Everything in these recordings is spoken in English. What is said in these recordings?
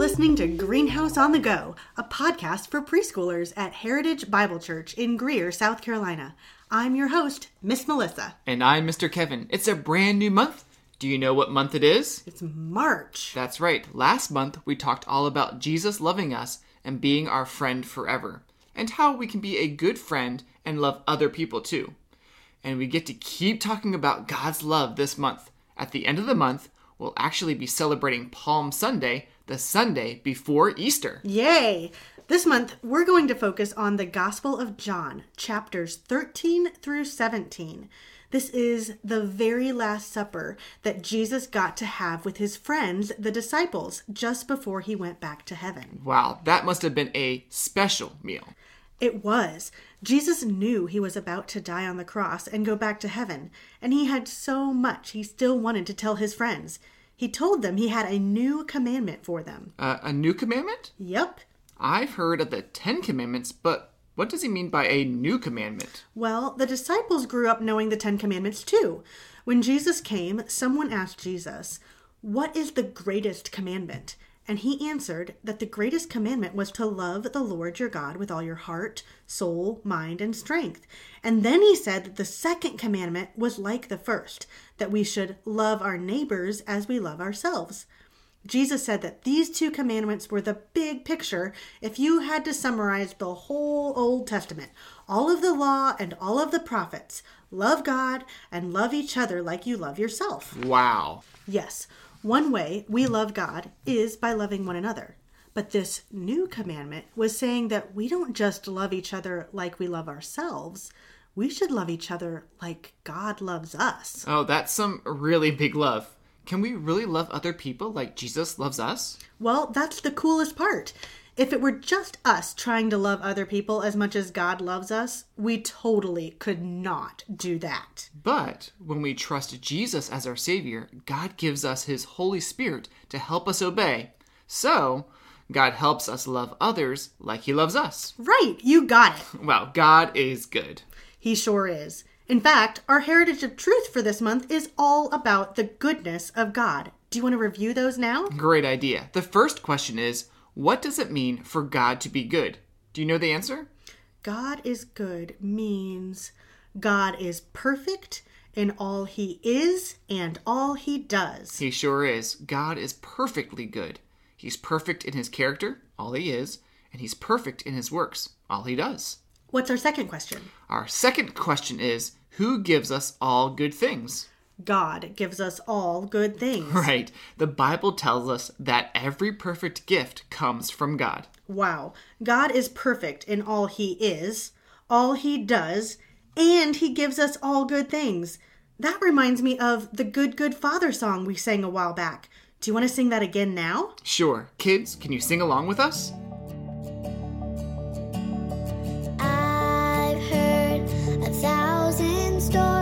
listening to Greenhouse on the Go, a podcast for preschoolers at Heritage Bible Church in Greer, South Carolina. I'm your host, Miss Melissa. And I'm Mr. Kevin. It's a brand new month. Do you know what month it is? It's March. That's right. Last month we talked all about Jesus loving us and being our friend forever, and how we can be a good friend and love other people too. And we get to keep talking about God's love this month. At the end of the month, we'll actually be celebrating Palm Sunday, the Sunday before Easter. Yay! This month, we're going to focus on the Gospel of John, chapters 13 through 17. This is the very last supper that Jesus got to have with his friends, the disciples, just before he went back to heaven. Wow, that must have been a special meal. It was. Jesus knew he was about to die on the cross and go back to heaven, and he had so much he still wanted to tell his friends. He told them he had a new commandment for them. Uh, a new commandment? Yep. I've heard of the Ten Commandments, but what does he mean by a new commandment? Well, the disciples grew up knowing the Ten Commandments too. When Jesus came, someone asked Jesus, What is the greatest commandment? And he answered that the greatest commandment was to love the Lord your God with all your heart, soul, mind, and strength. And then he said that the second commandment was like the first, that we should love our neighbors as we love ourselves. Jesus said that these two commandments were the big picture if you had to summarize the whole Old Testament, all of the law and all of the prophets. Love God and love each other like you love yourself. Wow. Yes, one way we love God is by loving one another. But this new commandment was saying that we don't just love each other like we love ourselves. We should love each other like God loves us. Oh, that's some really big love. Can we really love other people like Jesus loves us? Well, that's the coolest part. If it were just us trying to love other people as much as God loves us, we totally could not do that. But when we trust Jesus as our Savior, God gives us His Holy Spirit to help us obey. So, God helps us love others like He loves us. Right, you got it. Well, God is good. He sure is. In fact, our Heritage of Truth for this month is all about the goodness of God. Do you want to review those now? Great idea. The first question is what does it mean for God to be good? Do you know the answer? God is good means God is perfect in all he is and all he does. He sure is. God is perfectly good. He's perfect in his character, all he is, and he's perfect in his works, all he does. What's our second question? Our second question is who gives us all good things? God gives us all good things. Right. The Bible tells us that every perfect gift comes from God. Wow. God is perfect in all he is, all he does, and he gives us all good things. That reminds me of the Good Good Father song we sang a while back. Do you want to sing that again now? Sure. Kids, can you sing along with us? I've heard a thousand stories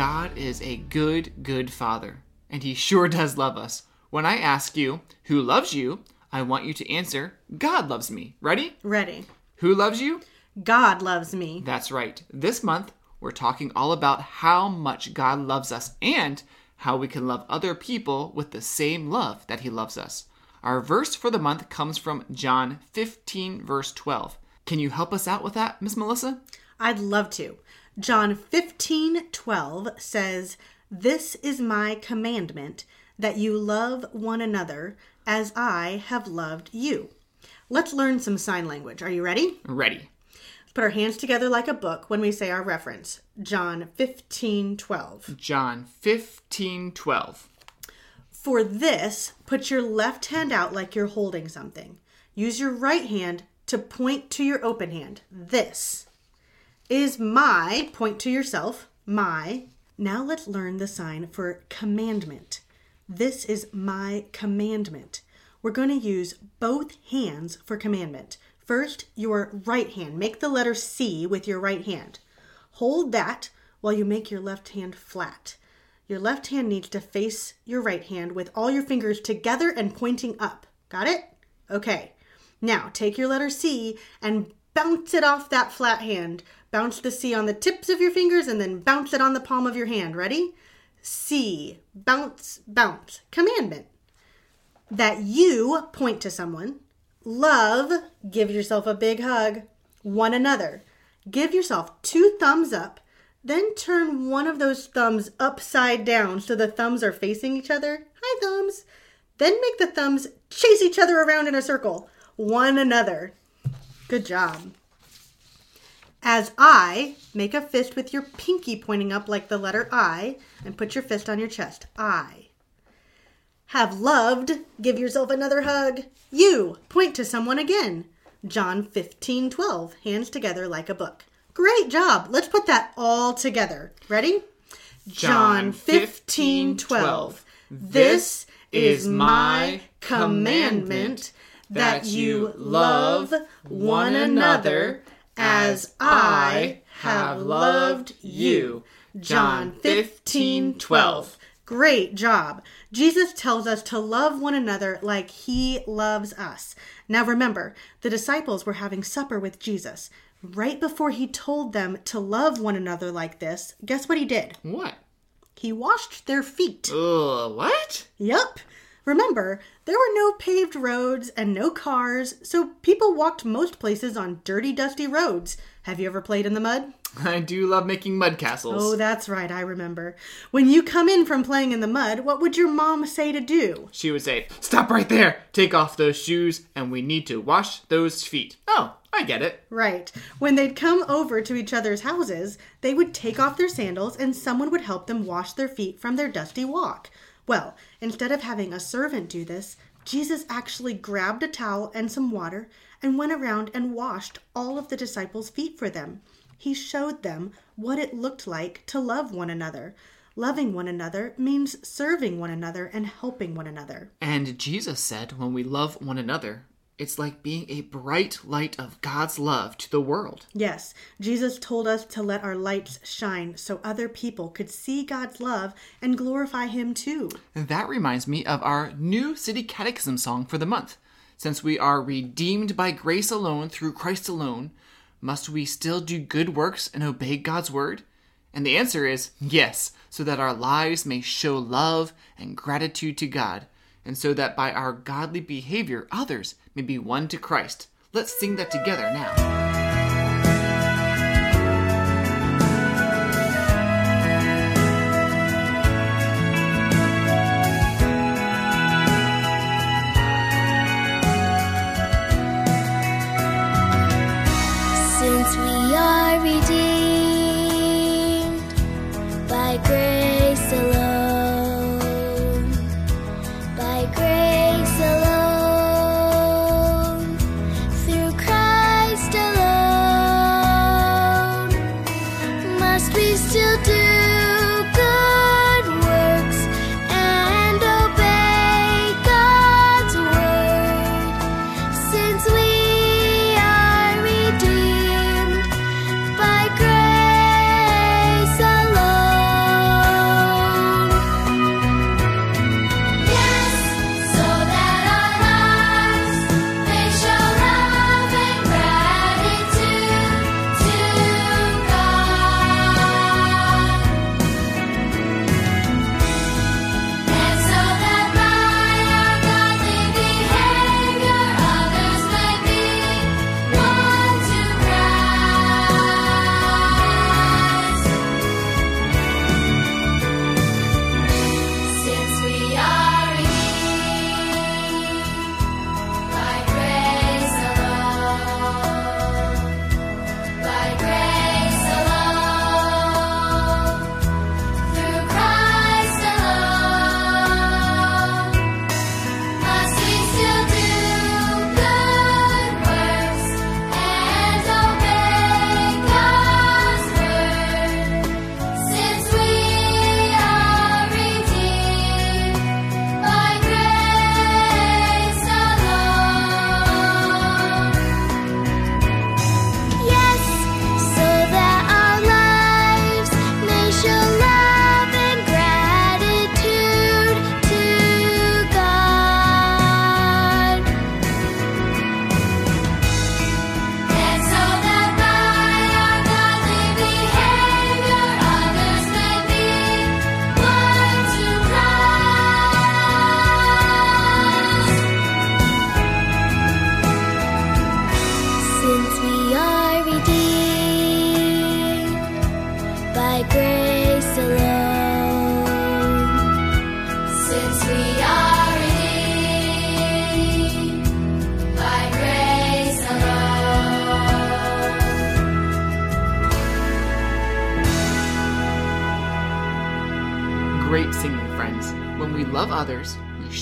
is a good, good father, and he sure does love us. When I ask you, who loves you, I want you to answer, God loves me. Ready? Ready. Who loves you? God loves me. That's right. This month, we're talking all about how much God loves us and how we can love other people with the same love that He loves us. Our verse for the month comes from John 15, verse 12. Can you help us out with that, Miss Melissa? I'd love to. John 15 12 says, This is my commandment that you love one another as I have loved you. Let's learn some sign language. Are you ready? Ready. Let's put our hands together like a book when we say our reference. John 15 12. John 15, 12. For this, put your left hand out like you're holding something. Use your right hand to point to your open hand. This is my, point to yourself, my. Now let's learn the sign for commandment. This is my commandment. We're going to use both hands for commandment. First, your right hand. Make the letter C with your right hand. Hold that while you make your left hand flat. Your left hand needs to face your right hand with all your fingers together and pointing up. Got it? Okay. Now take your letter C and bounce it off that flat hand. Bounce the C on the tips of your fingers and then bounce it on the palm of your hand. Ready? C. Bounce, bounce. Commandment. That you point to someone. Love. Give yourself a big hug. One another. Give yourself two thumbs up. Then turn one of those thumbs upside down so the thumbs are facing each other. Hi, thumbs. Then make the thumbs chase each other around in a circle. One another. Good job. As I, make a fist with your pinky pointing up like the letter I, and put your fist on your chest. I. Have loved, give yourself another hug. You, point to someone again. John 15, 12, hands together like a book. Great job. Let's put that all together. Ready? John 15, 12. This is my commandment that you love one another as I have loved you. John 15, 12. Great job. Jesus tells us to love one another like he loves us. Now remember, the disciples were having supper with Jesus. Right before he told them to love one another like this, guess what he did? What? He washed their feet. Ugh, what? Yup. Remember, there were no paved roads and no cars, so people walked most places on dirty, dusty roads. Have you ever played in the mud? I do love making mud castles. Oh, that's right, I remember. When you come in from playing in the mud, what would your mom say to do? She would say, Stop right there! Take off those shoes, and we need to wash those feet. Oh, I get it. Right. When they'd come over to each other's houses, they would take off their sandals and someone would help them wash their feet from their dusty walk. Well, instead of having a servant do this, Jesus actually grabbed a towel and some water and went around and washed all of the disciples' feet for them. He showed them what it looked like to love one another. Loving one another means serving one another and helping one another. And Jesus said, when we love one another, it's like being a bright light of God's love to the world. Yes, Jesus told us to let our lights shine so other people could see God's love and glorify Him too. And that reminds me of our new City Catechism song for the month. Since we are redeemed by grace alone through Christ alone, must we still do good works and obey God's word? And the answer is yes, so that our lives may show love and gratitude to God, and so that by our godly behavior others may be won to Christ. Let's sing that together now.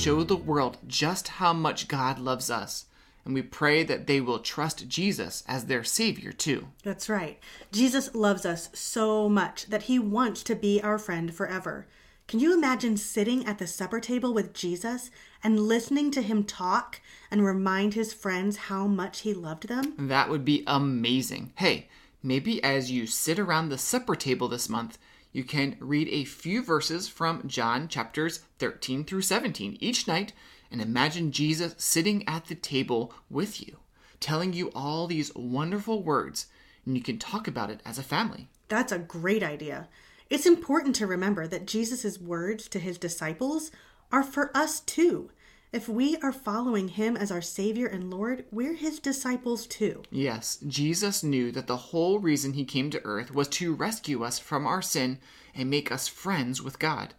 Show the world just how much God loves us. And we pray that they will trust Jesus as their Savior too. That's right. Jesus loves us so much that he wants to be our friend forever. Can you imagine sitting at the supper table with Jesus and listening to him talk and remind his friends how much he loved them? That would be amazing. Hey, maybe as you sit around the supper table this month, you can read a few verses from John chapters 13 through 17 each night and imagine Jesus sitting at the table with you, telling you all these wonderful words, and you can talk about it as a family. That's a great idea. It's important to remember that Jesus' words to his disciples are for us too. If we are following him as our Savior and Lord, we're his disciples too. Yes, Jesus knew that the whole reason he came to earth was to rescue us from our sin and make us friends with God.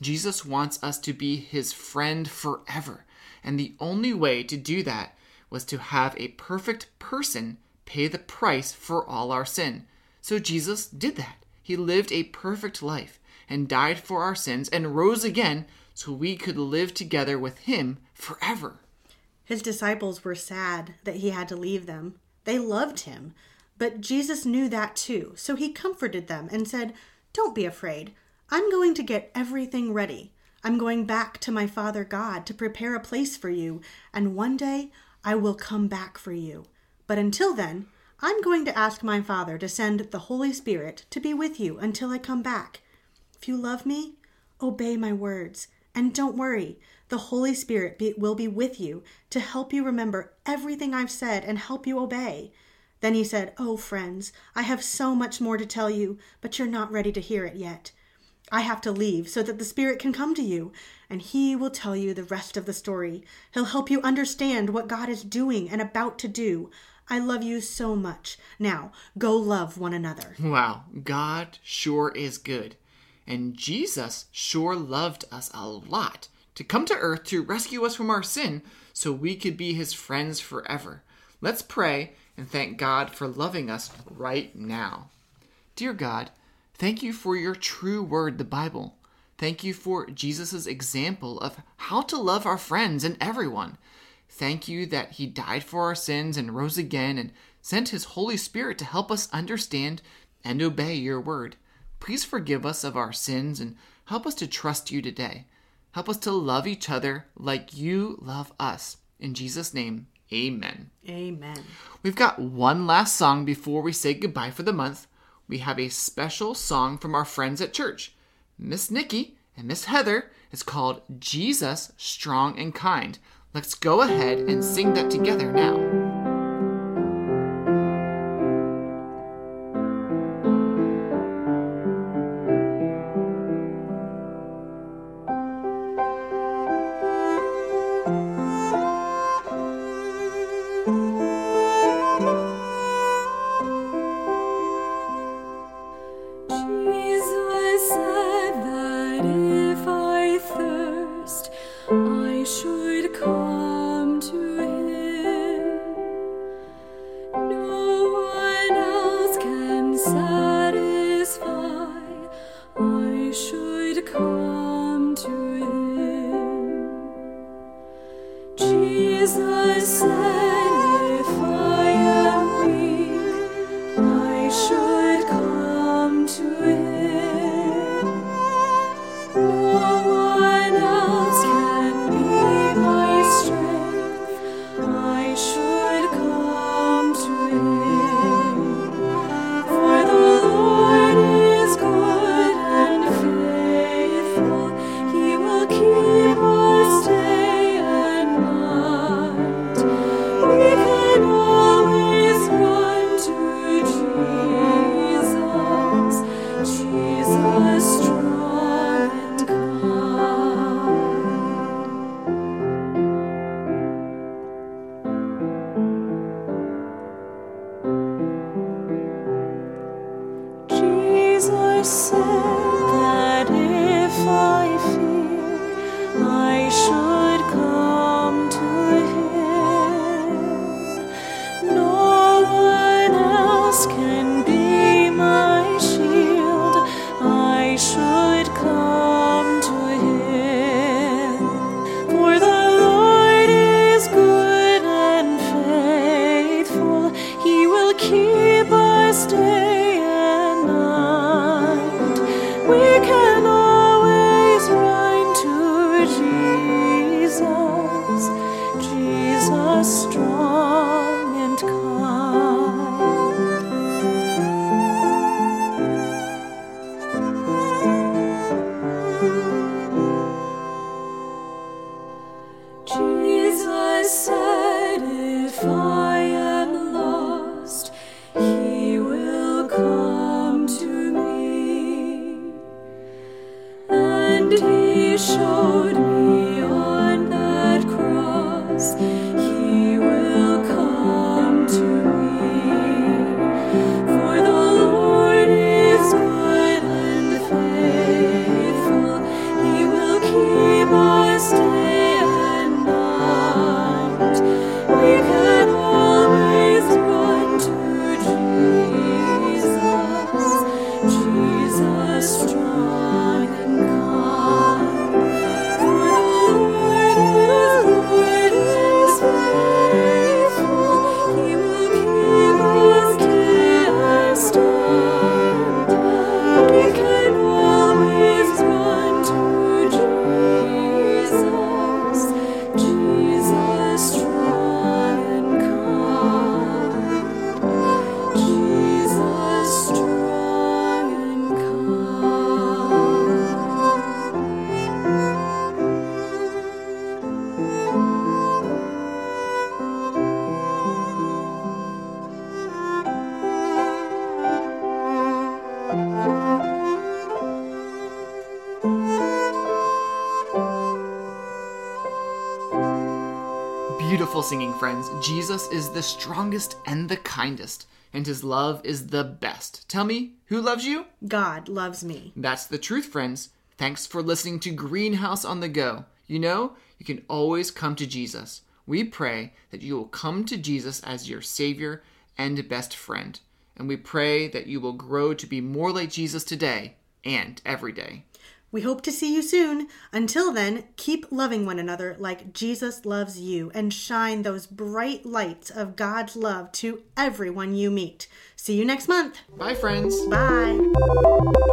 Jesus wants us to be his friend forever, and the only way to do that was to have a perfect person pay the price for all our sin. So Jesus did that. He lived a perfect life and died for our sins and rose again so we could live together with him forever. His disciples were sad that he had to leave them. They loved him, but Jesus knew that too, so he comforted them and said, Don't be afraid. I'm going to get everything ready. I'm going back to my Father God to prepare a place for you, and one day I will come back for you. But until then, I'm going to ask my Father to send the Holy Spirit to be with you until I come back. If you love me, obey my words. And don't worry, the Holy Spirit be, will be with you to help you remember everything I've said and help you obey. Then he said, Oh, friends, I have so much more to tell you, but you're not ready to hear it yet. I have to leave so that the Spirit can come to you, and He will tell you the rest of the story. He'll help you understand what God is doing and about to do. I love you so much. Now, go love one another. Wow, God sure is good. And Jesus sure loved us a lot to come to earth to rescue us from our sin so we could be his friends forever. Let's pray and thank God for loving us right now. Dear God, thank you for your true word, the Bible. Thank you for Jesus' example of how to love our friends and everyone. Thank you that he died for our sins and rose again and sent his Holy Spirit to help us understand and obey your word. Please forgive us of our sins and help us to trust you today. Help us to love each other like you love us. In Jesus' name, amen. Amen. We've got one last song before we say goodbye for the month. We have a special song from our friends at church. Miss Nikki and Miss Heather is called Jesus Strong and Kind. Let's go ahead and sing that together now. Jesus friends. Jesus is the strongest and the kindest, and his love is the best. Tell me, who loves you? God loves me. That's the truth, friends. Thanks for listening to Greenhouse on the Go. You know, you can always come to Jesus. We pray that you will come to Jesus as your Savior and best friend. And we pray that you will grow to be more like Jesus today and every day. We hope to see you soon. Until then, keep loving one another like Jesus loves you and shine those bright lights of God's love to everyone you meet. See you next month. Bye, friends. Bye.